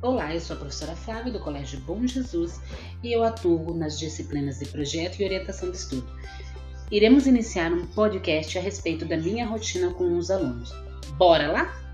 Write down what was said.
Olá, eu sou a professora Flávia do Colégio Bom Jesus e eu atuo nas disciplinas de projeto e orientação de estudo. Iremos iniciar um podcast a respeito da minha rotina com os alunos. Bora lá?